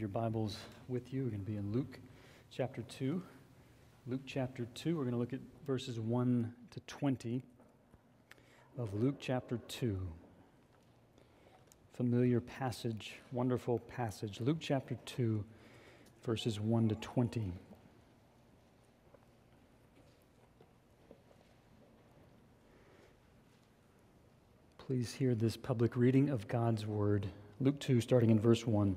have your Bibles with you, we're going to be in Luke chapter 2. Luke chapter 2, we're going to look at verses 1 to 20 of Luke chapter 2. Familiar passage, wonderful passage. Luke chapter 2, verses 1 to 20. Please hear this public reading of God's word. Luke 2, starting in verse 1.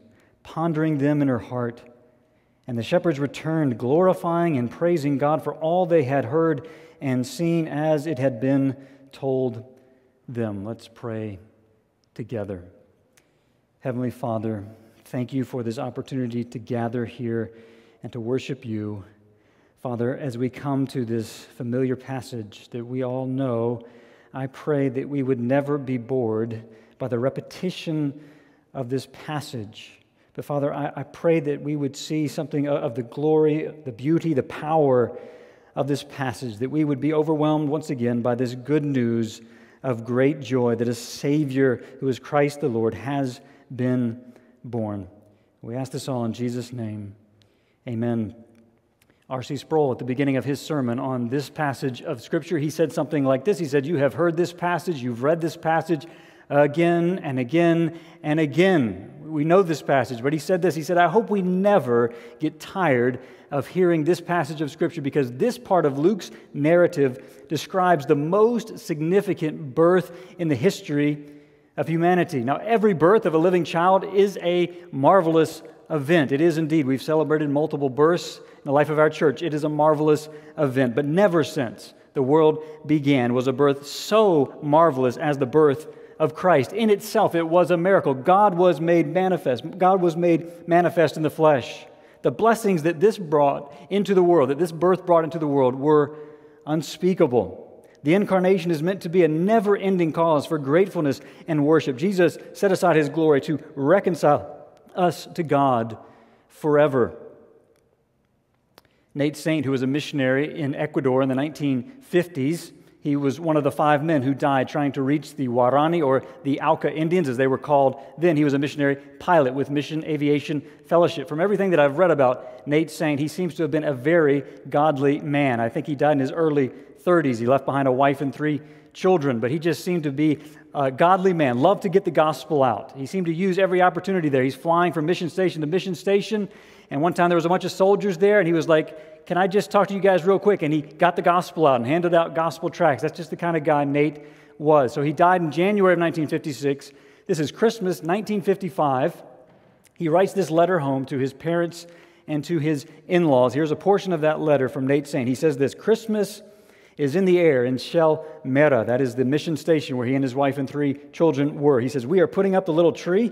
pondering them in her heart. And the shepherds returned, glorifying and praising God for all they had heard and seen as it had been told them. Let's pray together. Heavenly Father, thank you for this opportunity to gather here and to worship you. Father, as we come to this familiar passage that we all know, I pray that we would never be bored by the repetition of this passage but Father, I, I pray that we would see something of the glory, the beauty, the power of this passage, that we would be overwhelmed once again by this good news of great joy that a Savior who is Christ the Lord has been born. We ask this all in Jesus' name. Amen. R.C. Sproul, at the beginning of his sermon on this passage of Scripture, he said something like this He said, You have heard this passage, you've read this passage again and again and again we know this passage, but he said this. He said, I hope we never get tired of hearing this passage of Scripture because this part of Luke's narrative describes the most significant birth in the history of humanity. Now, every birth of a living child is a marvelous event. It is indeed. We've celebrated multiple births in the life of our church. It is a marvelous event, but never since the world began was a birth so marvelous as the birth of Christ. In itself, it was a miracle. God was made manifest. God was made manifest in the flesh. The blessings that this brought into the world, that this birth brought into the world, were unspeakable. The incarnation is meant to be a never ending cause for gratefulness and worship. Jesus set aside his glory to reconcile us to God forever. Nate Saint, who was a missionary in Ecuador in the 1950s, he was one of the five men who died trying to reach the Waorani or the Auca Indians, as they were called then. He was a missionary pilot with Mission Aviation Fellowship. From everything that I've read about Nate Saint, he seems to have been a very godly man. I think he died in his early 30s. He left behind a wife and three children, but he just seemed to be a godly man, loved to get the gospel out. He seemed to use every opportunity there. He's flying from mission station to mission station, and one time there was a bunch of soldiers there, and he was like, can I just talk to you guys real quick? And he got the gospel out and handed out gospel tracts. That's just the kind of guy Nate was. So he died in January of 1956. This is Christmas 1955. He writes this letter home to his parents and to his in laws. Here's a portion of that letter from Nate Saint. He says this Christmas is in the air in Shell Mera. That is the mission station where he and his wife and three children were. He says, We are putting up the little tree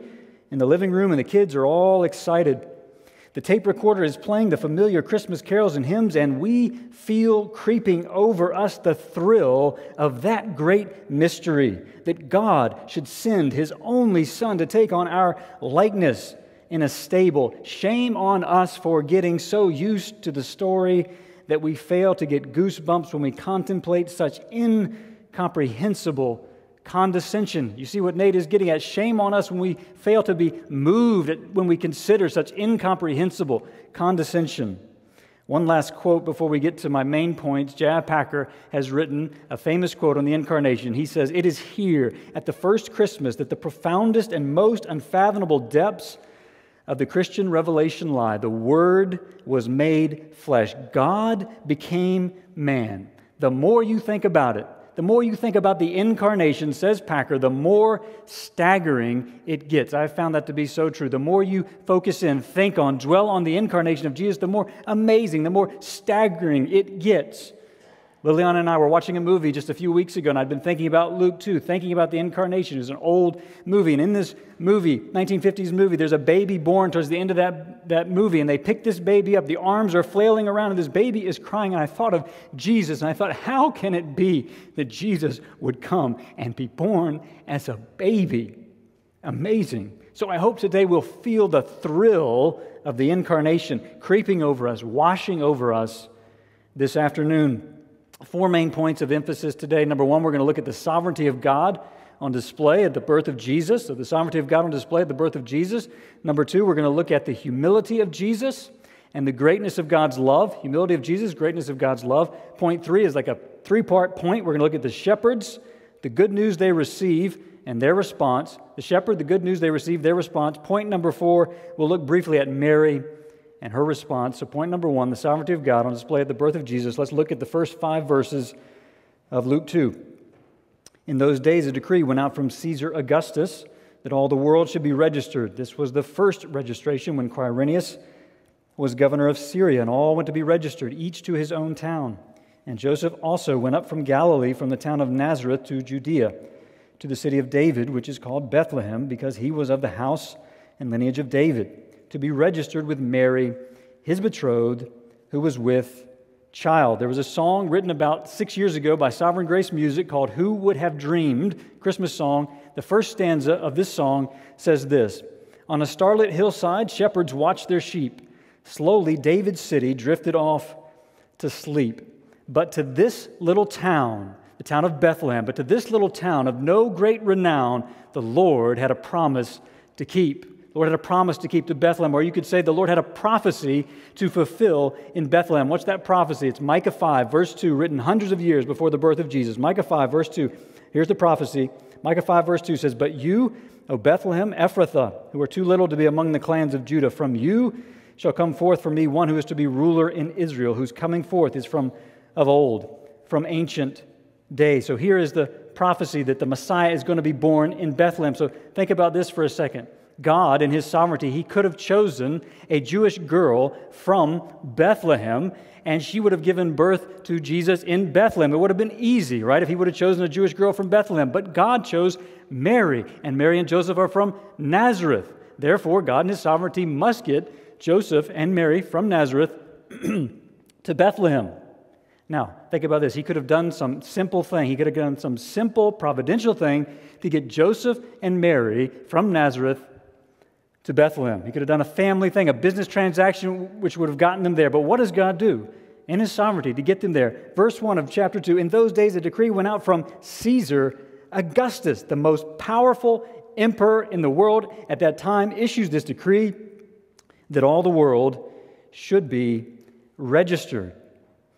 in the living room, and the kids are all excited. The tape recorder is playing the familiar Christmas carols and hymns, and we feel creeping over us the thrill of that great mystery that God should send His only Son to take on our likeness in a stable. Shame on us for getting so used to the story that we fail to get goosebumps when we contemplate such incomprehensible condescension. You see what Nate is getting at? Shame on us when we fail to be moved when we consider such incomprehensible condescension. One last quote before we get to my main points. J.I. Packer has written a famous quote on the incarnation. He says, It is here at the first Christmas that the profoundest and most unfathomable depths of the Christian revelation lie. The Word was made flesh. God became man. The more you think about it, the more you think about the incarnation, says Packer, the more staggering it gets. I've found that to be so true. The more you focus in, think on, dwell on the incarnation of Jesus, the more amazing, the more staggering it gets. Liliana and I were watching a movie just a few weeks ago, and I'd been thinking about Luke 2, thinking about the incarnation. It's an old movie. And in this movie, 1950s movie, there's a baby born towards the end of that, that movie, and they pick this baby up. The arms are flailing around, and this baby is crying. And I thought of Jesus, and I thought, how can it be that Jesus would come and be born as a baby? Amazing. So I hope today we'll feel the thrill of the incarnation creeping over us, washing over us this afternoon. Four main points of emphasis today. Number one, we're going to look at the sovereignty of God on display at the birth of Jesus. So, the sovereignty of God on display at the birth of Jesus. Number two, we're going to look at the humility of Jesus and the greatness of God's love. Humility of Jesus, greatness of God's love. Point three is like a three part point. We're going to look at the shepherds, the good news they receive, and their response. The shepherd, the good news they receive, their response. Point number four, we'll look briefly at Mary and her response. So, point number one the sovereignty of God on display at the birth of Jesus. Let's look at the first five verses of Luke 2. In those days, a decree went out from Caesar Augustus that all the world should be registered. This was the first registration when Quirinius was governor of Syria, and all went to be registered, each to his own town. And Joseph also went up from Galilee, from the town of Nazareth to Judea, to the city of David, which is called Bethlehem, because he was of the house and lineage of David to be registered with Mary, his betrothed, who was with child. There was a song written about six years ago by Sovereign Grace Music called Who Would Have Dreamed? Christmas song. The first stanza of this song says this On a starlit hillside, shepherds watched their sheep. Slowly, David's city drifted off to sleep. But to this little town, the town of Bethlehem, but to this little town of no great renown, the Lord had a promise to keep. The Lord had a promise to keep to Bethlehem, or you could say the Lord had a prophecy to fulfill in Bethlehem. What's that prophecy? It's Micah 5, verse 2, written hundreds of years before the birth of Jesus. Micah 5, verse 2. Here's the prophecy. Micah 5, verse 2 says, But you, O Bethlehem Ephrathah, who are too little to be among the clans of Judah, from you shall come forth for me one who is to be ruler in Israel, whose coming forth is from of old, from ancient days. So here is the prophecy that the Messiah is going to be born in Bethlehem. So think about this for a second. God, in his sovereignty, he could have chosen a Jewish girl from Bethlehem, and she would have given birth to Jesus in Bethlehem. It would have been easy, right, if he would have chosen a Jewish girl from Bethlehem. But God chose Mary, and Mary and Joseph are from Nazareth. Therefore, God, in his sovereignty, must get Joseph and Mary from Nazareth to Bethlehem. Now, think about this. He could have done some simple thing. He could have done some simple providential thing to get Joseph and Mary from Nazareth to Bethlehem. He could have done a family thing, a business transaction, which would have gotten them there. But what does God do? In his sovereignty to get them there. Verse 1 of chapter 2 In those days, a decree went out from Caesar Augustus, the most powerful emperor in the world at that time, issues this decree that all the world should be registered.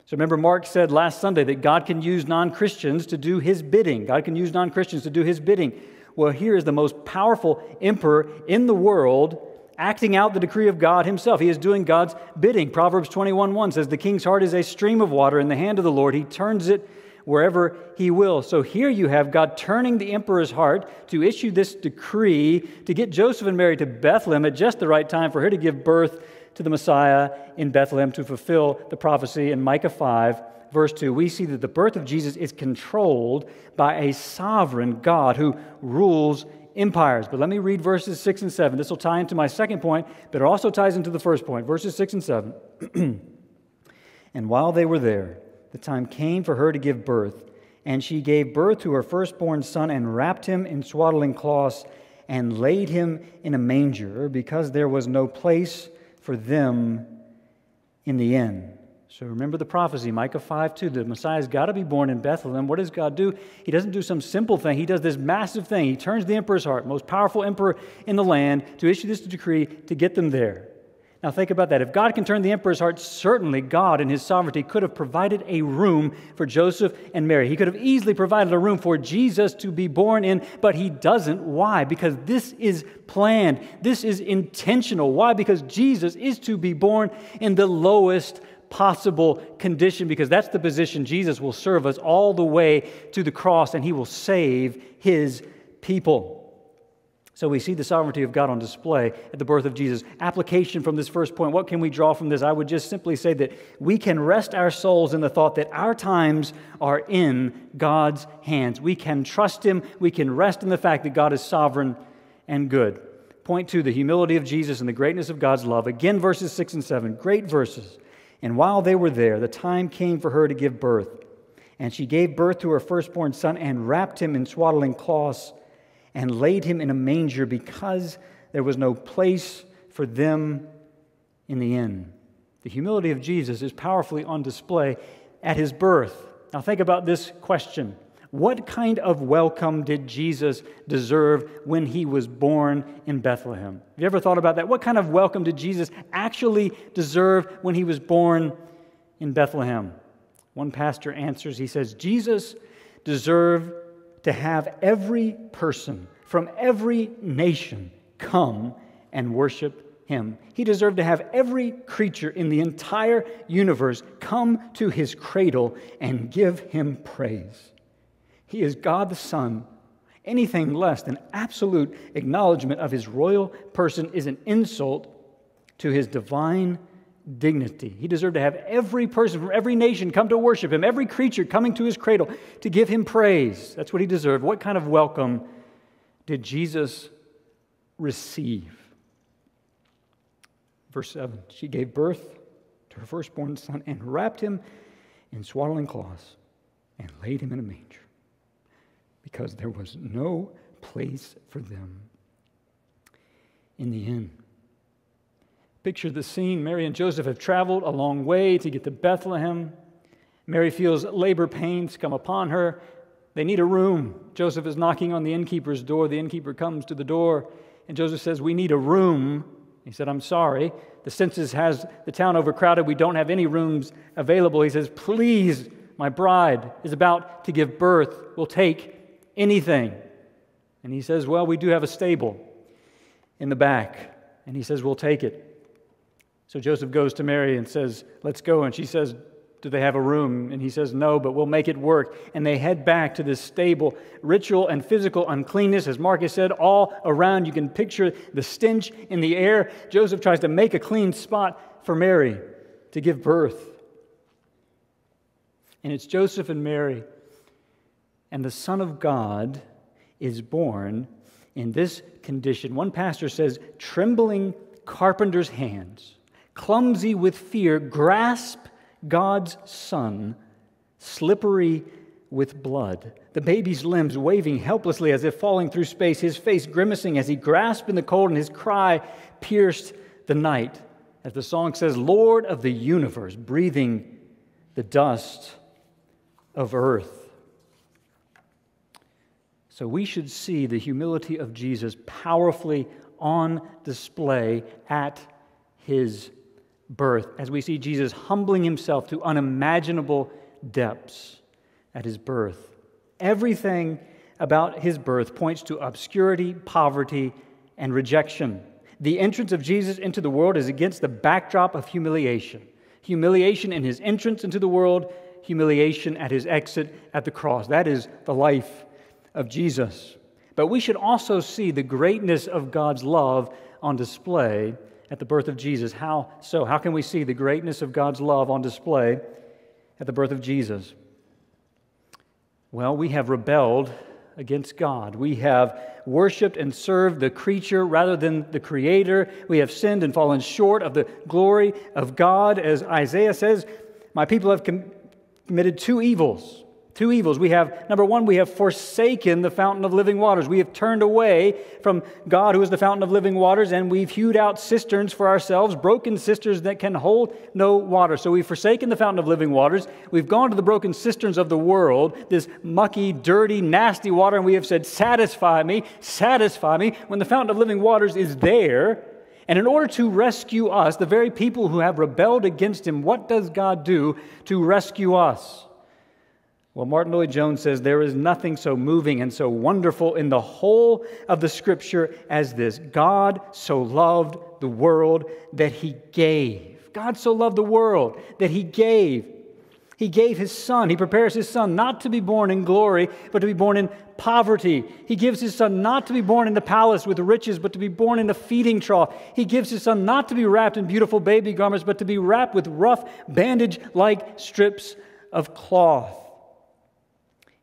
So remember, Mark said last Sunday that God can use non Christians to do his bidding. God can use non Christians to do his bidding. Well, here is the most powerful emperor in the world acting out the decree of God himself. He is doing God's bidding. Proverbs 21 1 says, The king's heart is a stream of water in the hand of the Lord. He turns it wherever he will. So here you have God turning the emperor's heart to issue this decree to get Joseph and Mary to Bethlehem at just the right time for her to give birth to the Messiah in Bethlehem to fulfill the prophecy in Micah 5, verse 2, we see that the birth of Jesus is controlled by a sovereign God who rules empires. But let me read verses 6 and 7. This will tie into my second point, but it also ties into the first point. Verses 6 and 7. and while they were there, the time came for her to give birth, and she gave birth to her firstborn son and wrapped him in swaddling cloths and laid him in a manger because there was no place for them in the inn. So remember the prophecy, Micah 5 2. The Messiah's got to be born in Bethlehem. What does God do? He doesn't do some simple thing, He does this massive thing. He turns the emperor's heart, most powerful emperor in the land, to issue this decree to get them there. Now, think about that. If God can turn the emperor's heart, certainly God, in his sovereignty, could have provided a room for Joseph and Mary. He could have easily provided a room for Jesus to be born in, but he doesn't. Why? Because this is planned, this is intentional. Why? Because Jesus is to be born in the lowest possible condition, because that's the position Jesus will serve us all the way to the cross, and he will save his people. So we see the sovereignty of God on display at the birth of Jesus. Application from this first point what can we draw from this? I would just simply say that we can rest our souls in the thought that our times are in God's hands. We can trust Him, we can rest in the fact that God is sovereign and good. Point two the humility of Jesus and the greatness of God's love. Again, verses 6 and 7, great verses. And while they were there, the time came for her to give birth. And she gave birth to her firstborn son and wrapped him in swaddling cloths and laid him in a manger because there was no place for them in the inn. The humility of Jesus is powerfully on display at his birth. Now, think about this question What kind of welcome did Jesus deserve when he was born in Bethlehem? Have you ever thought about that? What kind of welcome did Jesus actually deserve when he was born in Bethlehem? One pastor answers, he says, Jesus deserved to have every person from every nation come and worship him. He deserved to have every creature in the entire universe come to his cradle and give him praise. He is God the Son. Anything less than absolute acknowledgement of his royal person is an insult to his divine dignity. He deserved to have every person from every nation come to worship him, every creature coming to his cradle to give him praise. That's what he deserved. What kind of welcome did Jesus receive? Verse 7 She gave birth to her firstborn son and wrapped him in swaddling cloths and laid him in a manger because there was no place for them in the inn. Picture the scene. Mary and Joseph have traveled a long way to get to Bethlehem. Mary feels labor pains come upon her. They need a room. Joseph is knocking on the innkeeper's door. The innkeeper comes to the door, and Joseph says, We need a room. He said, I'm sorry. The census has the town overcrowded. We don't have any rooms available. He says, Please, my bride is about to give birth. We'll take anything. And he says, Well, we do have a stable in the back. And he says, We'll take it. So Joseph goes to Mary and says, Let's go. And she says, Do they have a room? And he says, No, but we'll make it work. And they head back to this stable. Ritual and physical uncleanness, as Marcus said, all around. You can picture the stench in the air. Joseph tries to make a clean spot for Mary to give birth. And it's Joseph and Mary. And the Son of God is born in this condition. One pastor says, trembling carpenter's hands clumsy with fear, grasp God's Son, slippery with blood. The baby's limbs waving helplessly as if falling through space, his face grimacing as he grasped in the cold, and his cry pierced the night. As the song says, Lord of the universe, breathing the dust of earth. So we should see the humility of Jesus powerfully on display at his birth as we see Jesus humbling himself to unimaginable depths at his birth. Everything about his birth points to obscurity, poverty, and rejection. The entrance of Jesus into the world is against the backdrop of humiliation. Humiliation in his entrance into the world, humiliation at his exit at the cross. That is the life of Jesus. But we should also see the greatness of God's love on display at the birth of Jesus. How so? How can we see the greatness of God's love on display at the birth of Jesus? Well, we have rebelled against God. We have worshiped and served the creature rather than the creator. We have sinned and fallen short of the glory of God. As Isaiah says, My people have committed two evils. Two evils. We have, number one, we have forsaken the fountain of living waters. We have turned away from God, who is the fountain of living waters, and we've hewed out cisterns for ourselves, broken cisterns that can hold no water. So we've forsaken the fountain of living waters. We've gone to the broken cisterns of the world, this mucky, dirty, nasty water, and we have said, Satisfy me, satisfy me, when the fountain of living waters is there. And in order to rescue us, the very people who have rebelled against Him, what does God do to rescue us? Well, Martyn Lloyd-Jones says there is nothing so moving and so wonderful in the whole of the scripture as this God so loved the world that he gave. God so loved the world that he gave. He gave his son. He prepares his son not to be born in glory, but to be born in poverty. He gives his son not to be born in the palace with riches, but to be born in a feeding trough. He gives his son not to be wrapped in beautiful baby garments, but to be wrapped with rough bandage like strips of cloth.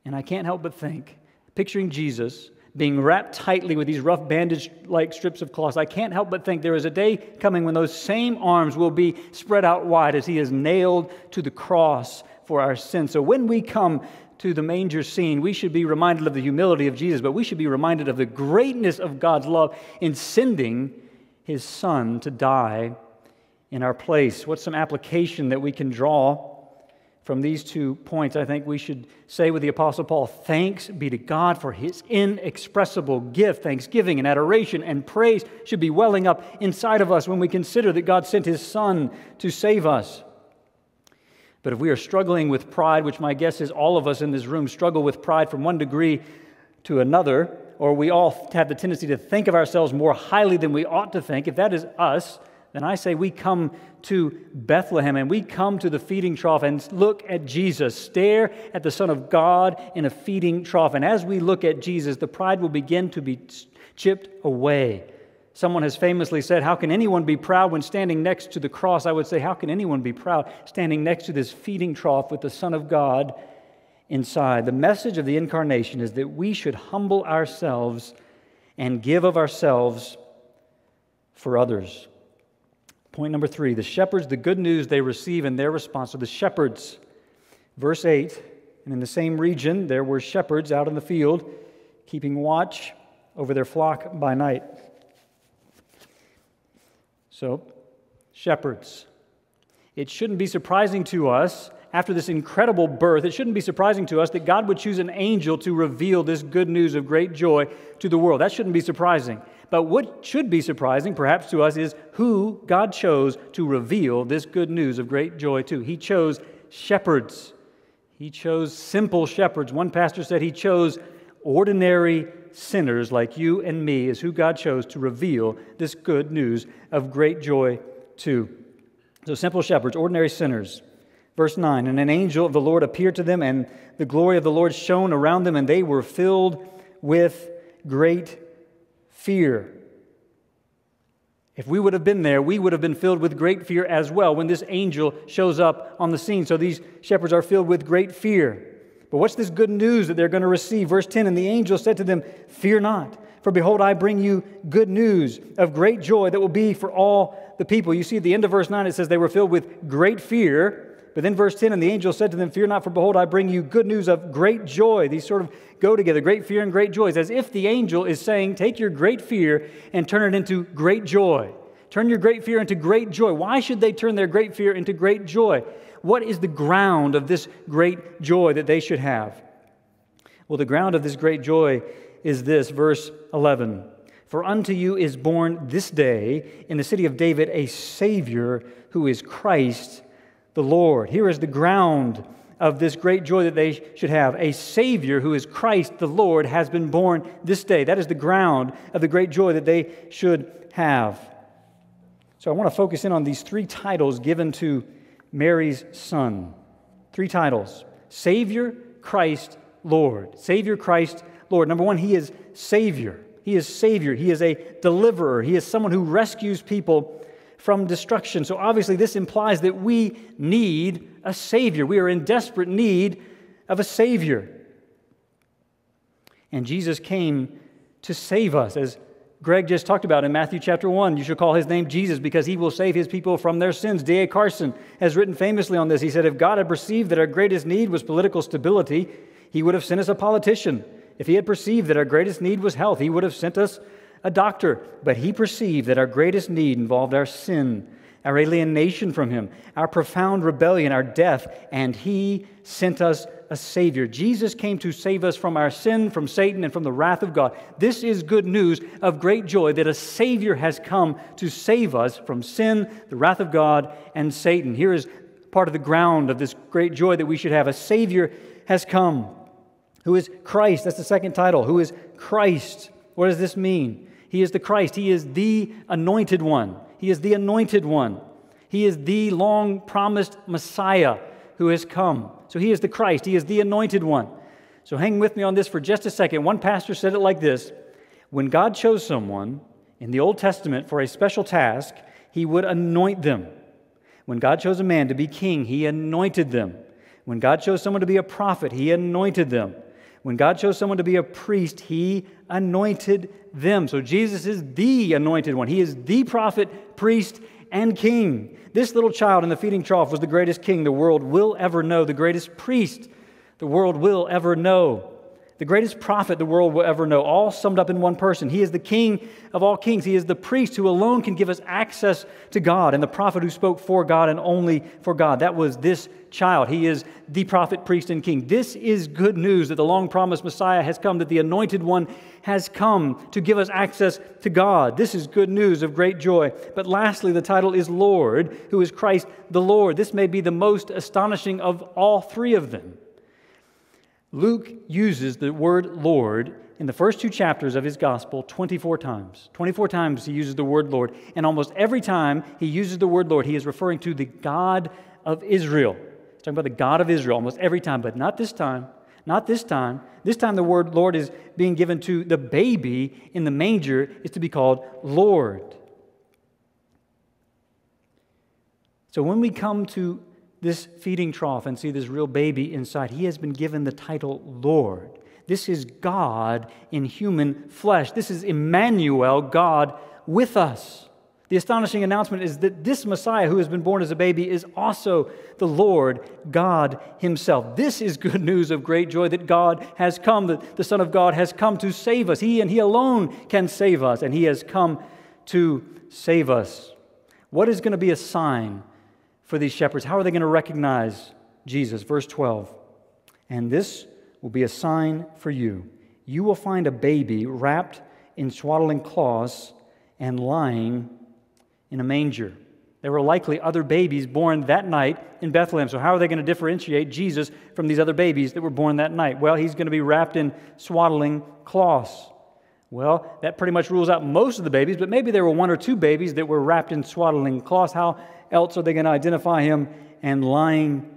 And I can't help but think, picturing Jesus being wrapped tightly with these rough bandage like strips of cloth, I can't help but think there is a day coming when those same arms will be spread out wide as he is nailed to the cross for our sins. So when we come to the manger scene, we should be reminded of the humility of Jesus, but we should be reminded of the greatness of God's love in sending his son to die in our place. What's some application that we can draw? From these two points, I think we should say with the Apostle Paul, thanks be to God for his inexpressible gift. Thanksgiving and adoration and praise should be welling up inside of us when we consider that God sent his Son to save us. But if we are struggling with pride, which my guess is all of us in this room struggle with pride from one degree to another, or we all have the tendency to think of ourselves more highly than we ought to think, if that is us, then I say we come to Bethlehem and we come to the feeding trough and look at Jesus, stare at the Son of God in a feeding trough. And as we look at Jesus, the pride will begin to be chipped away. Someone has famously said, How can anyone be proud when standing next to the cross? I would say, How can anyone be proud standing next to this feeding trough with the Son of God inside? The message of the incarnation is that we should humble ourselves and give of ourselves for others. Point number three the shepherds, the good news they receive in their response are the shepherds. Verse 8, and in the same region there were shepherds out in the field, keeping watch over their flock by night. So, shepherds. It shouldn't be surprising to us after this incredible birth, it shouldn't be surprising to us that God would choose an angel to reveal this good news of great joy to the world. That shouldn't be surprising. But what should be surprising, perhaps to us, is who God chose to reveal this good news of great joy to. He chose shepherds. He chose simple shepherds. One pastor said he chose ordinary sinners like you and me, is who God chose to reveal this good news of great joy to. So, simple shepherds, ordinary sinners. Verse 9 And an angel of the Lord appeared to them, and the glory of the Lord shone around them, and they were filled with great fear. If we would have been there, we would have been filled with great fear as well when this angel shows up on the scene. So these shepherds are filled with great fear. But what's this good news that they're going to receive? Verse 10 And the angel said to them, Fear not, for behold, I bring you good news of great joy that will be for all the people. You see, at the end of verse 9, it says they were filled with great fear. But then verse 10, and the angel said to them, Fear not, for behold, I bring you good news of great joy. These sort of go together, great fear and great joy. It's as if the angel is saying, Take your great fear and turn it into great joy. Turn your great fear into great joy. Why should they turn their great fear into great joy? What is the ground of this great joy that they should have? Well, the ground of this great joy is this, verse 11. For unto you is born this day in the city of David a Savior who is Christ the Lord. Here is the ground of this great joy that they should have. A Savior who is Christ the Lord has been born this day. That is the ground of the great joy that they should have. So I want to focus in on these three titles given to Mary's son. Three titles Savior, Christ, Lord. Savior, Christ, Lord. Number one, He is Savior. He is Savior. He is a deliverer. He is someone who rescues people from destruction. So obviously, this implies that we need a Savior. We are in desperate need of a Savior. And Jesus came to save us, as Greg just talked about in Matthew chapter 1. You should call his name Jesus because he will save his people from their sins. D.A. Carson has written famously on this. He said, If God had perceived that our greatest need was political stability, he would have sent us a politician. If he had perceived that our greatest need was health, he would have sent us a doctor. But he perceived that our greatest need involved our sin, our alienation from him, our profound rebellion, our death, and he sent us a Savior. Jesus came to save us from our sin, from Satan, and from the wrath of God. This is good news of great joy that a Savior has come to save us from sin, the wrath of God, and Satan. Here is part of the ground of this great joy that we should have. A Savior has come who is Christ. That's the second title. Who is Christ? What does this mean? He is the Christ. He is the anointed one. He is the anointed one. He is the long promised Messiah who has come. So he is the Christ. He is the anointed one. So hang with me on this for just a second. One pastor said it like this When God chose someone in the Old Testament for a special task, he would anoint them. When God chose a man to be king, he anointed them. When God chose someone to be a prophet, he anointed them. When God chose someone to be a priest, he anointed them. So Jesus is the anointed one. He is the prophet, priest, and king. This little child in the feeding trough was the greatest king the world will ever know, the greatest priest the world will ever know the greatest prophet the world will ever know, all summed up in one person. He is the king of all kings. He is the priest who alone can give us access to God, and the prophet who spoke for God and only for God. That was this child. He is the prophet, priest, and king. This is good news that the long promised Messiah has come, that the anointed one has come to give us access to God. This is good news of great joy. But lastly, the title is Lord, who is Christ the Lord. This may be the most astonishing of all three of them. Luke uses the word Lord in the first two chapters of his gospel 24 times. 24 times he uses the word Lord, and almost every time he uses the word Lord, he is referring to the God of Israel. He's talking about the God of Israel almost every time, but not this time. Not this time. This time the word Lord is being given to the baby in the manger is to be called Lord. So when we come to this feeding trough and see this real baby inside, he has been given the title Lord. This is God in human flesh. This is Emmanuel, God with us. The astonishing announcement is that this Messiah who has been born as a baby is also the Lord God Himself. This is good news of great joy that God has come, that the Son of God has come to save us. He and He alone can save us, and He has come to save us. What is going to be a sign for these shepherds. How are they going to recognize Jesus? Verse 12. And this will be a sign for you. You will find a baby wrapped in swaddling cloths and lying in a manger. There were likely other babies born that night in Bethlehem. So, how are they going to differentiate Jesus from these other babies that were born that night? Well, he's going to be wrapped in swaddling cloths. Well, that pretty much rules out most of the babies, but maybe there were one or two babies that were wrapped in swaddling cloths. How else are they going to identify him and lying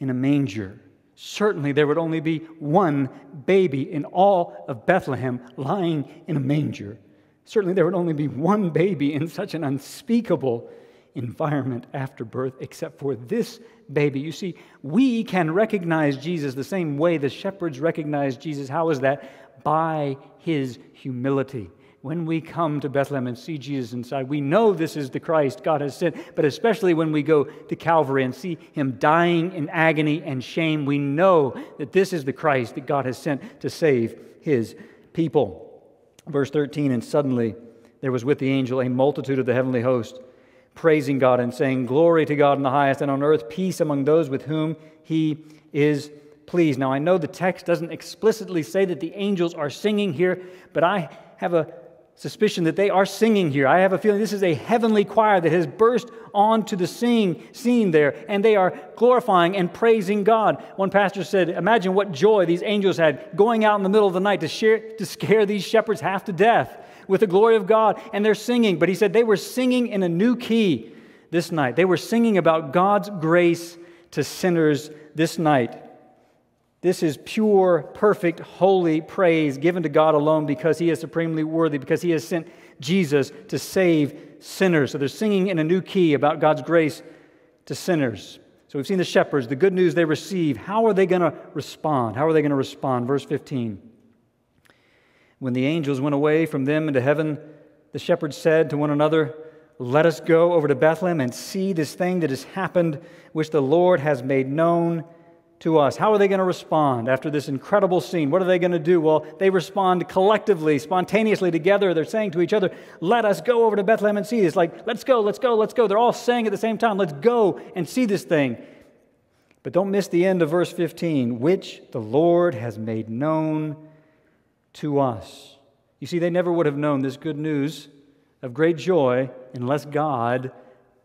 in a manger? Certainly, there would only be one baby in all of Bethlehem lying in a manger. Certainly, there would only be one baby in such an unspeakable environment after birth, except for this baby. You see, we can recognize Jesus the same way the shepherds recognized Jesus. How is that? By his humility when we come to Bethlehem and see Jesus inside, we know this is the Christ God has sent, but especially when we go to Calvary and see him dying in agony and shame, we know that this is the Christ that God has sent to save his people. Verse 13, and suddenly there was with the angel a multitude of the heavenly host, praising God and saying, Glory to God in the highest, and on earth peace among those with whom he is pleased. Now, I know the text doesn't explicitly say that the angels are singing here, but I have a suspicion that they are singing here. I have a feeling this is a heavenly choir that has burst onto the scene there, and they are glorifying and praising God. One pastor said, Imagine what joy these angels had going out in the middle of the night to, share, to scare these shepherds half to death with the glory of God, and they're singing. But he said they were singing in a new key this night. They were singing about God's grace to sinners this night. This is pure, perfect, holy praise given to God alone because He is supremely worthy, because He has sent Jesus to save sinners. So they're singing in a new key about God's grace to sinners. So we've seen the shepherds, the good news they receive. How are they going to respond? How are they going to respond? Verse 15. When the angels went away from them into heaven, the shepherds said to one another, Let us go over to Bethlehem and see this thing that has happened, which the Lord has made known to us. How are they going to respond after this incredible scene? What are they going to do? Well, they respond collectively, spontaneously together. They're saying to each other, Let us go over to Bethlehem and see this. Like, let's go, let's go, let's go. They're all saying at the same time, Let's go and see this thing. But don't miss the end of verse 15, which the Lord has made known to us. You see, they never would have known this good news of great joy unless God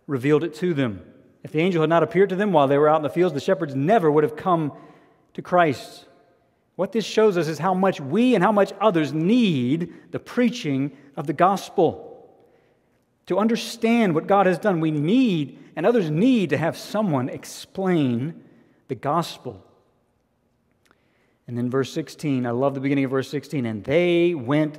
revealed it to them. If the angel had not appeared to them while they were out in the fields, the shepherds never would have come to Christ. What this shows us is how much we and how much others need the preaching of the gospel. To understand what God has done, we need, and others need, to have someone explain the gospel. And then verse 16, I love the beginning of verse 16, and they went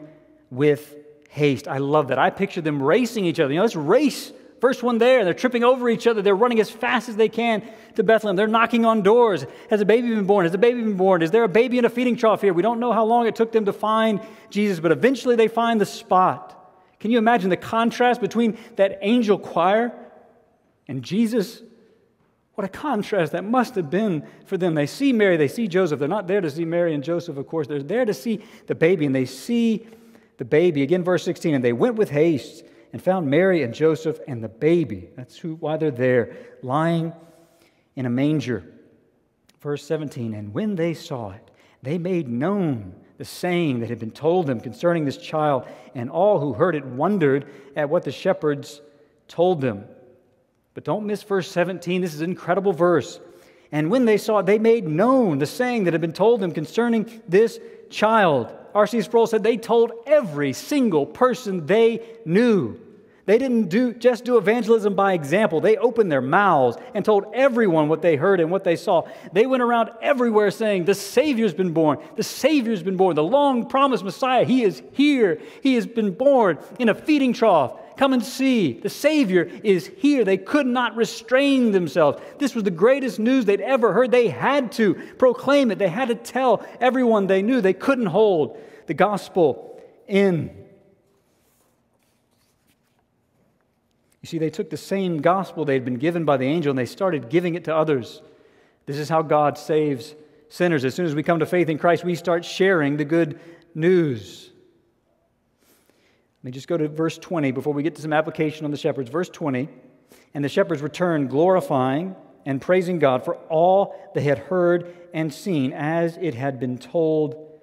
with haste. I love that. I picture them racing each other. You know, let's race First one there, they're tripping over each other. They're running as fast as they can to Bethlehem. They're knocking on doors. Has a baby been born? Has a baby been born? Is there a baby in a feeding trough here? We don't know how long it took them to find Jesus, but eventually they find the spot. Can you imagine the contrast between that angel choir and Jesus? What a contrast that must have been for them. They see Mary, they see Joseph. They're not there to see Mary and Joseph, of course. They're there to see the baby, and they see the baby. Again, verse 16, and they went with haste and found Mary and Joseph and the baby. That's who, why they're there, lying in a manger. Verse 17, and when they saw it, they made known the saying that had been told them concerning this child, and all who heard it wondered at what the shepherds told them. But don't miss verse 17. This is an incredible verse. And when they saw it, they made known the saying that had been told them concerning this child. R.C. Sproul said they told every single person they knew. They didn't do, just do evangelism by example. They opened their mouths and told everyone what they heard and what they saw. They went around everywhere saying, The Savior's been born. The Savior's been born. The long promised Messiah, He is here. He has been born in a feeding trough. Come and see. The Savior is here. They could not restrain themselves. This was the greatest news they'd ever heard. They had to proclaim it, they had to tell everyone they knew. They couldn't hold the gospel in. You see, they took the same gospel they had been given by the angel and they started giving it to others. This is how God saves sinners. As soon as we come to faith in Christ, we start sharing the good news. Let me just go to verse 20 before we get to some application on the shepherds. Verse 20 And the shepherds returned, glorifying and praising God for all they had heard and seen as it had been told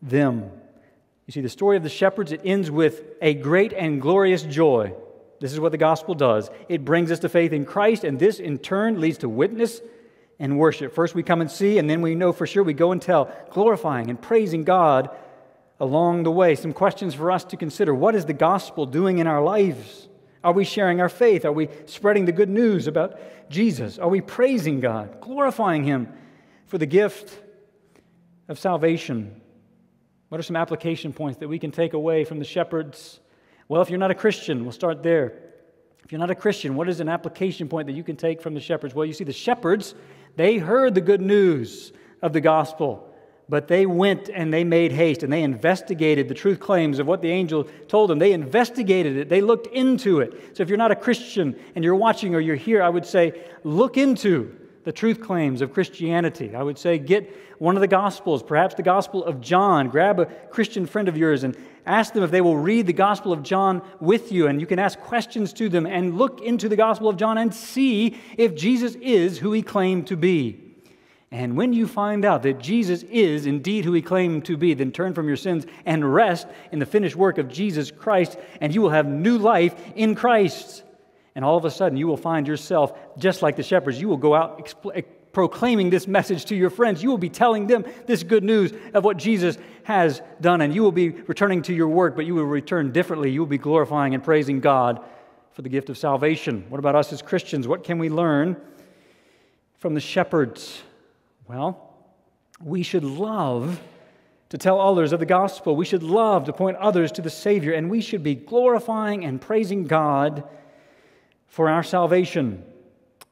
them. You see, the story of the shepherds, it ends with a great and glorious joy. This is what the gospel does it brings us to faith in Christ, and this in turn leads to witness and worship. First, we come and see, and then we know for sure we go and tell, glorifying and praising God along the way. Some questions for us to consider. What is the gospel doing in our lives? Are we sharing our faith? Are we spreading the good news about Jesus? Are we praising God, glorifying Him for the gift of salvation? What are some application points that we can take away from the shepherds? Well, if you're not a Christian, we'll start there. If you're not a Christian, what is an application point that you can take from the shepherds? Well, you see, the shepherds, they heard the good news of the gospel but they went and they made haste and they investigated the truth claims of what the angel told them. They investigated it, they looked into it. So if you're not a Christian and you're watching or you're here, I would say look into the truth claims of Christianity. I would say get one of the Gospels, perhaps the Gospel of John. Grab a Christian friend of yours and ask them if they will read the Gospel of John with you. And you can ask questions to them and look into the Gospel of John and see if Jesus is who he claimed to be. And when you find out that Jesus is indeed who he claimed to be, then turn from your sins and rest in the finished work of Jesus Christ, and you will have new life in Christ. And all of a sudden, you will find yourself just like the shepherds. You will go out expl- eh, proclaiming this message to your friends. You will be telling them this good news of what Jesus has done, and you will be returning to your work, but you will return differently. You will be glorifying and praising God for the gift of salvation. What about us as Christians? What can we learn from the shepherds? Well, we should love to tell others of the gospel. We should love to point others to the Savior, and we should be glorifying and praising God for our salvation.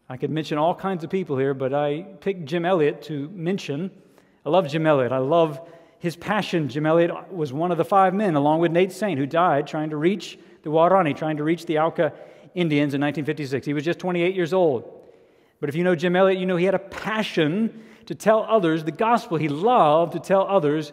I could mention all kinds of people here, but I picked Jim Elliot to mention. I love Jim Elliot. I love his passion. Jim Elliot was one of the five men, along with Nate Saint, who died trying to reach the Waorani, trying to reach the Auca Indians in 1956. He was just 28 years old. But if you know Jim Elliot, you know he had a passion to tell others the gospel. He loved to tell others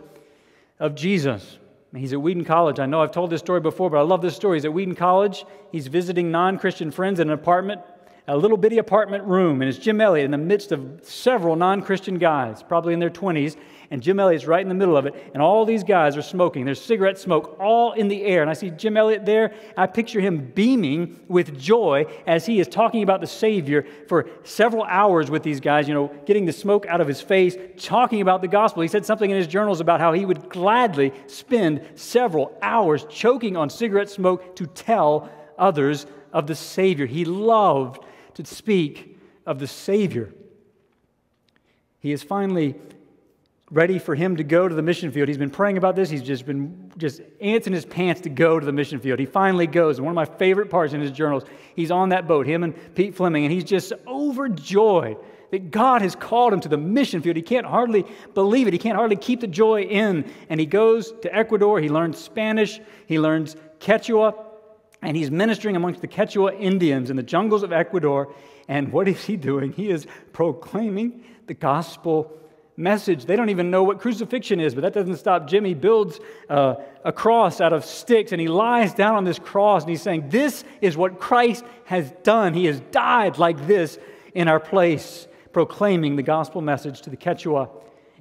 of Jesus. He's at Wheaton College. I know I've told this story before, but I love this story. He's at Wheaton College. He's visiting non Christian friends in an apartment, a little bitty apartment room. And it's Jim Elliot in the midst of several non Christian guys, probably in their 20s and Jim Elliot's right in the middle of it, and all these guys are smoking. There's cigarette smoke all in the air. And I see Jim Elliot there. I picture him beaming with joy as he is talking about the Savior for several hours with these guys, you know, getting the smoke out of his face, talking about the gospel. He said something in his journals about how he would gladly spend several hours choking on cigarette smoke to tell others of the Savior. He loved to speak of the Savior. He is finally ready for him to go to the mission field. He's been praying about this. He's just been just ants in his pants to go to the mission field. He finally goes. And one of my favorite parts in his journals, he's on that boat, him and Pete Fleming, and he's just overjoyed that God has called him to the mission field. He can't hardly believe it. He can't hardly keep the joy in. And he goes to Ecuador. He learns Spanish. He learns Quechua. And he's ministering amongst the Quechua Indians in the jungles of Ecuador. And what is he doing? He is proclaiming the gospel message. They don't even know what crucifixion is, but that doesn't stop Jimmy builds uh, a cross out of sticks and he lies down on this cross and he's saying, This is what Christ has done. He has died like this in our place, proclaiming the gospel message to the Quechua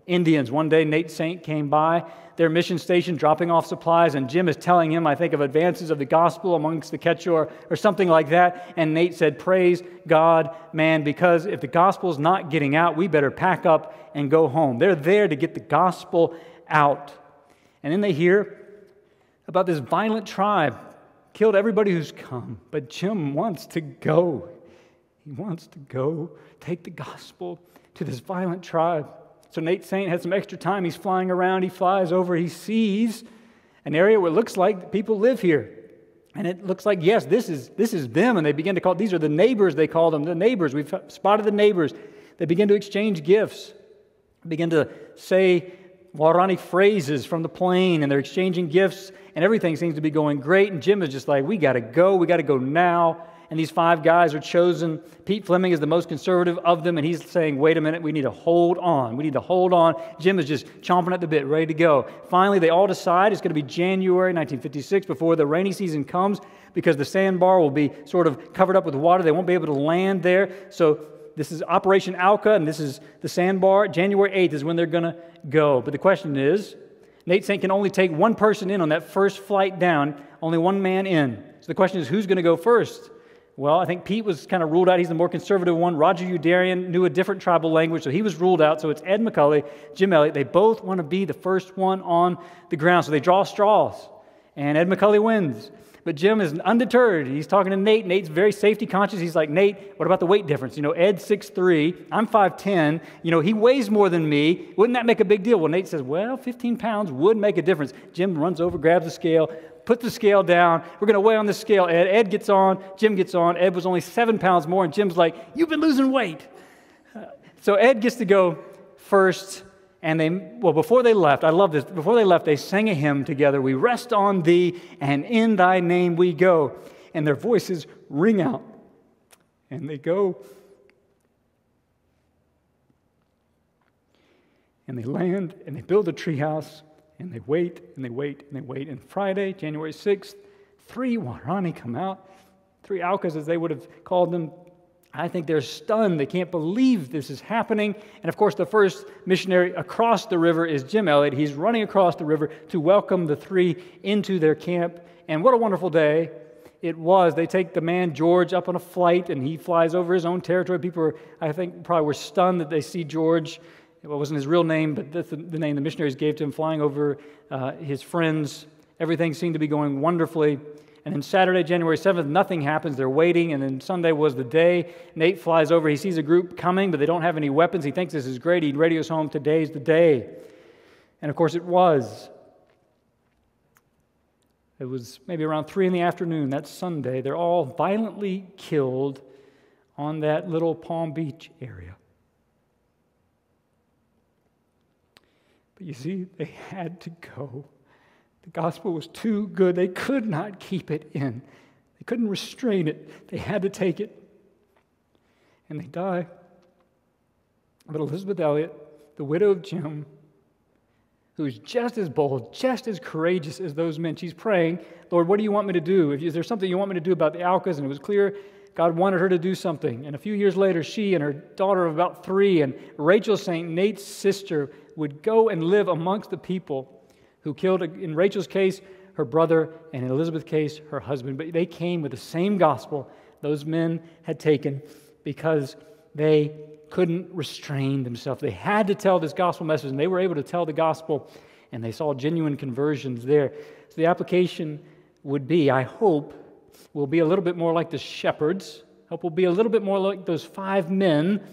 Indians. One day, Nate Saint came by their mission station dropping off supplies, and Jim is telling him, I think, of advances of the gospel amongst the Quechua or, or something like that. And Nate said, Praise God, man, because if the gospel's not getting out, we better pack up and go home. They're there to get the gospel out. And then they hear about this violent tribe killed everybody who's come. But Jim wants to go. He wants to go take the gospel to this violent tribe. So Nate Saint had some extra time. He's flying around. He flies over. He sees an area where it looks like people live here. And it looks like, yes, this is, this is them. And they begin to call, these are the neighbors, they call them, the neighbors. We've spotted the neighbors. They begin to exchange gifts, begin to say Waorani phrases from the plane, and they're exchanging gifts, and everything seems to be going great. And Jim is just like, we got to go. We got to go now and these five guys are chosen. Pete Fleming is the most conservative of them, and he's saying, wait a minute, we need to hold on. We need to hold on. Jim is just chomping at the bit, ready to go. Finally, they all decide it's going to be January 1956 before the rainy season comes because the sandbar will be sort of covered up with water. They won't be able to land there. So this is Operation Auca, and this is the sandbar. January 8th is when they're going to go. But the question is, Nate Saint can only take one person in on that first flight down, only one man in. So the question is, who's going to go first? Well, I think Pete was kind of ruled out. He's the more conservative one. Roger Youderian knew a different tribal language, so he was ruled out. So it's Ed McCully, Jim Elliot. They both want to be the first one on the ground. So they draw straws, and Ed McCully wins. But Jim is undeterred. He's talking to Nate. Nate's very safety conscious. He's like, Nate, what about the weight difference? You know, Ed's 6'3, I'm 5'10. You know, he weighs more than me. Wouldn't that make a big deal? Well, Nate says, well, 15 pounds would make a difference. Jim runs over, grabs the scale, put the scale down. We're going to weigh on the scale, Ed. Ed gets on, Jim gets on. Ed was only seven pounds more, and Jim's like, You've been losing weight. Uh, so Ed gets to go first. And they, well, before they left, I love this. Before they left, they sang a hymn together. We rest on thee, and in thy name we go. And their voices ring out. And they go. And they land, and they build a treehouse, and they wait and they wait and they wait. And Friday, January 6th, three Waorani come out, three Aucas as they would have called them. I think they're stunned. They can't believe this is happening. And of course, the first missionary across the river is Jim Elliot. He's running across the river to welcome the three into their camp. And what a wonderful day it was. They take the man George up on a flight and he flies over his own territory. People, were, I think, probably were stunned that they see George it wasn't his real name, but that's the, the name the missionaries gave to him, flying over uh, his friends. Everything seemed to be going wonderfully. And then Saturday, January 7th, nothing happens. They're waiting. And then Sunday was the day. Nate flies over. He sees a group coming, but they don't have any weapons. He thinks this is great. He radios home, Today's the day. And of course, it was. It was maybe around 3 in the afternoon that Sunday. They're all violently killed on that little Palm Beach area. But you see, they had to go. The gospel was too good. They could not keep it in, they couldn't restrain it. They had to take it. And they die. But Elisabeth Elliot, the widow of Jim, who is just as bold, just as courageous as those men, she's praying, Lord, what do you want me to do? Is there something you want me to do about the Aucas? And it was clear God wanted her to do something. And a few years later, she and her daughter of about three and Rachel Saint, Nate's sister, would go and live amongst the people who killed, in Rachel's case, her brother, and in Elisabeth's case, her husband. But they came with the same gospel those men had taken because they couldn't restrain themselves. They had to tell this gospel message, and they were able to tell the gospel, and they saw genuine conversions there. So the application would be, I hope, will be a little bit more like the shepherds. I hope will be a little bit more like those five men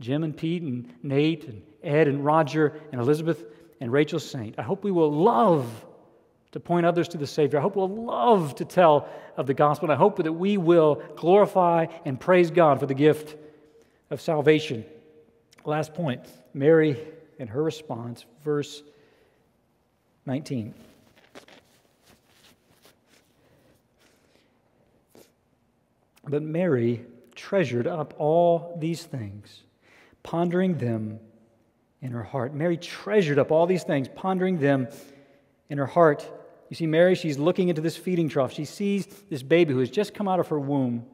Jim and Pete and Nate and Ed and Roger and Elisabeth and Rachel Saint. I hope we will love to point others to the Savior. I hope we'll love to tell of the gospel. And I hope that we will glorify and praise God for the gift of salvation. Last point Mary and her response, verse 19. But Mary treasured up all these things, pondering them in her heart. Mary treasured up all these things, pondering them in her heart. You see, Mary, she's looking into this feeding trough. She sees this baby who has just come out of her womb.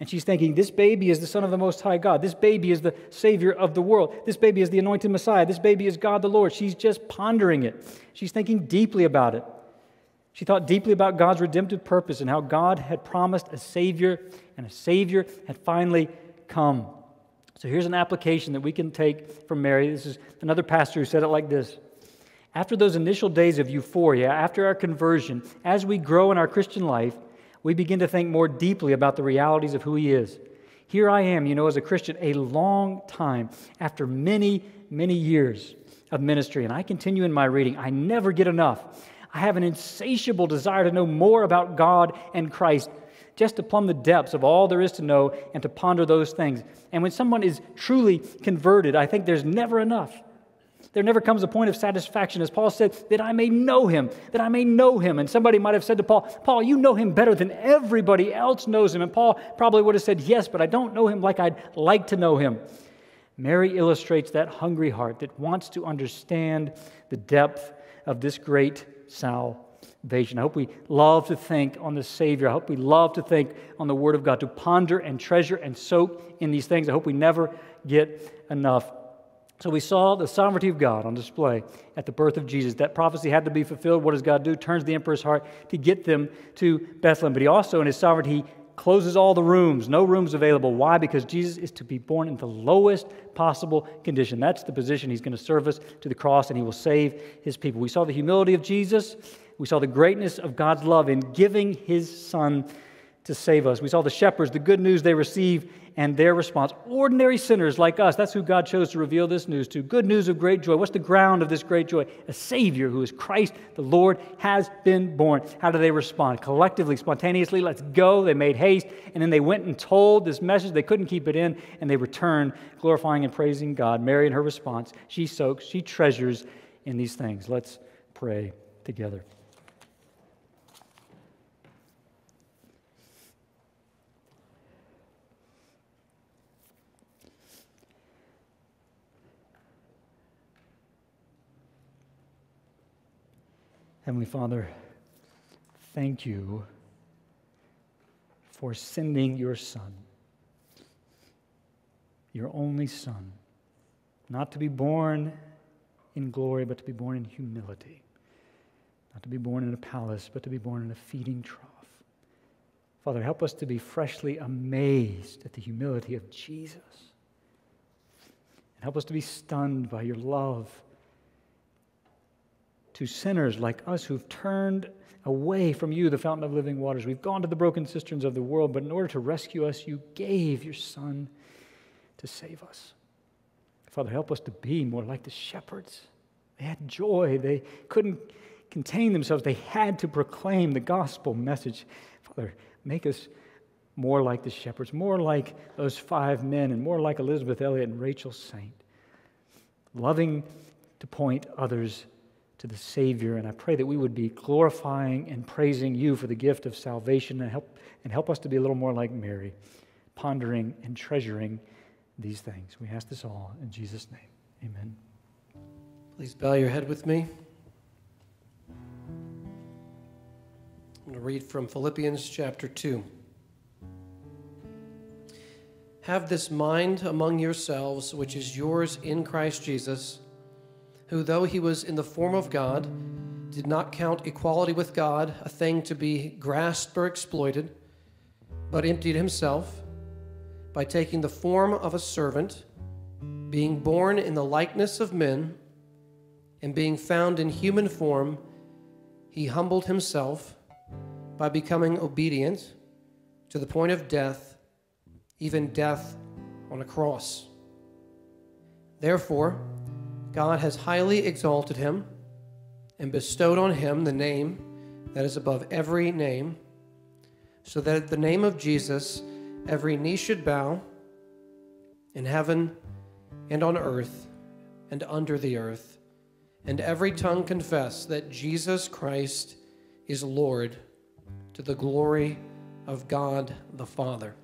And she's thinking, this baby is the Son of the Most High God. This baby is the Savior of the world. This baby is the anointed Messiah. This baby is God the Lord. She's just pondering it. She's thinking deeply about it. She thought deeply about God's redemptive purpose and how God had promised a Savior, and a Savior had finally come. So here's an application that we can take from Mary. This is another pastor who said it like this After those initial days of euphoria, after our conversion, as we grow in our Christian life, we begin to think more deeply about the realities of who He is. Here I am, you know, as a Christian, a long time after many, many years of ministry, and I continue in my reading. I never get enough. I have an insatiable desire to know more about God and Christ just to plumb the depths of all there is to know and to ponder those things. And when someone is truly converted, I think there's never enough. There never comes a point of satisfaction, as Paul said, that I may know him, that I may know him. And somebody might have said to Paul, Paul, you know him better than everybody else knows him. And Paul probably would have said, Yes, but I don't know him like I'd like to know him. Mary illustrates that hungry heart that wants to understand the depth of this great salvation salvation. I hope we love to think on the Savior. I hope we love to think on the Word of God, to ponder and treasure and soak in these things. I hope we never get enough. So we saw the sovereignty of God on display at the birth of Jesus. That prophecy had to be fulfilled. What does God do? Turns the emperor's heart to get them to Bethlehem. But he also, in his sovereignty, closes all the rooms, no rooms available. Why? Because Jesus is to be born in the lowest possible condition. That's the position he's going to serve us to the cross, and he will save his people. We saw the humility of Jesus. We saw the greatness of God's love in giving his son to save us. We saw the shepherds, the good news they receive, and their response. Ordinary sinners like us, that's who God chose to reveal this news to. Good news of great joy. What's the ground of this great joy? A Savior who is Christ, the Lord, has been born. How do they respond? Collectively, spontaneously, let's go. They made haste, and then they went and told this message. They couldn't keep it in, and they returned, glorifying and praising God. Mary, in her response, she soaks, she treasures in these things. Let's pray together. Heavenly Father, thank you for sending your Son, your only Son, not to be born in glory, but to be born in humility, not to be born in a palace, but to be born in a feeding trough. Father, help us to be freshly amazed at the humility of Jesus. And help us to be stunned by your love to sinners like us who've turned away from you, the fountain of living waters. We've gone to the broken cisterns of the world, but in order to rescue us, you gave your Son to save us. Father, help us to be more like the shepherds. They had joy, they couldn't contain themselves, they had to proclaim the gospel message. Father, make us more like the shepherds, more like those five men, and more like Elisabeth Elliot and Rachel Saint, loving to point others to the Savior. And I pray that we would be glorifying and praising you for the gift of salvation and help, and help us to be a little more like Mary, pondering and treasuring these things. We ask this all in Jesus' name. Amen. Please bow your head with me. I'm going to read from Philippians chapter 2. Have this mind among yourselves, which is yours in Christ Jesus who, though he was in the form of God, did not count equality with God a thing to be grasped or exploited, but emptied himself by taking the form of a servant, being born in the likeness of men, and being found in human form, he humbled himself by becoming obedient to the point of death, even death on a cross. Therefore, God has highly exalted him and bestowed on him the name that is above every name, so that at the name of Jesus every knee should bow in heaven and on earth and under the earth, and every tongue confess that Jesus Christ is Lord to the glory of God the Father.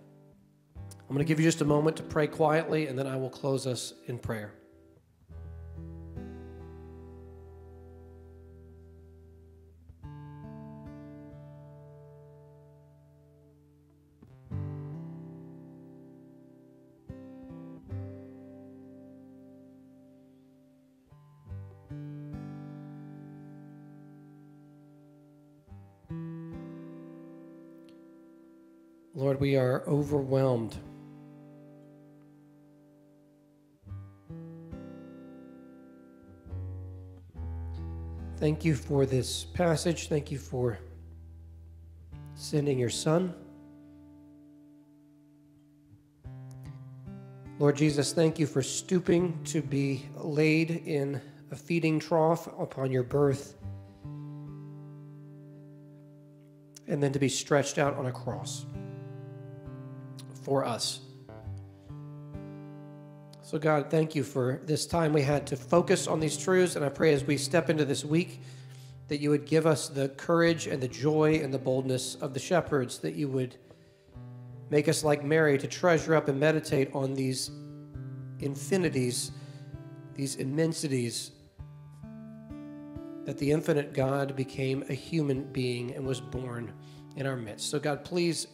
I'm going to give you just a moment to pray quietly, and then I will close us in prayer. Lord, we are overwhelmed. Thank you for this passage. Thank you for sending your Son. Lord Jesus, thank you for stooping to be laid in a feeding trough upon your birth and then to be stretched out on a cross for us. So, God, thank you for this time we had to focus on these truths. And I pray as we step into this week that you would give us the courage and the joy and the boldness of the shepherds, that you would make us like Mary to treasure up and meditate on these infinities, these immensities, that the infinite God became a human being and was born in our midst. So, God, please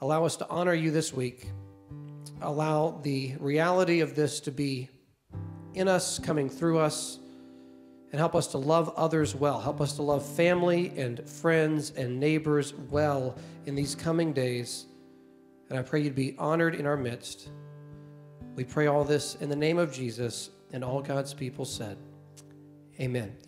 Allow us to honor you this week. Allow the reality of this to be in us, coming through us, and help us to love others well. Help us to love family and friends and neighbors well in these coming days. And I pray you'd be honored in our midst. We pray all this in the name of Jesus and all God's people said, Amen.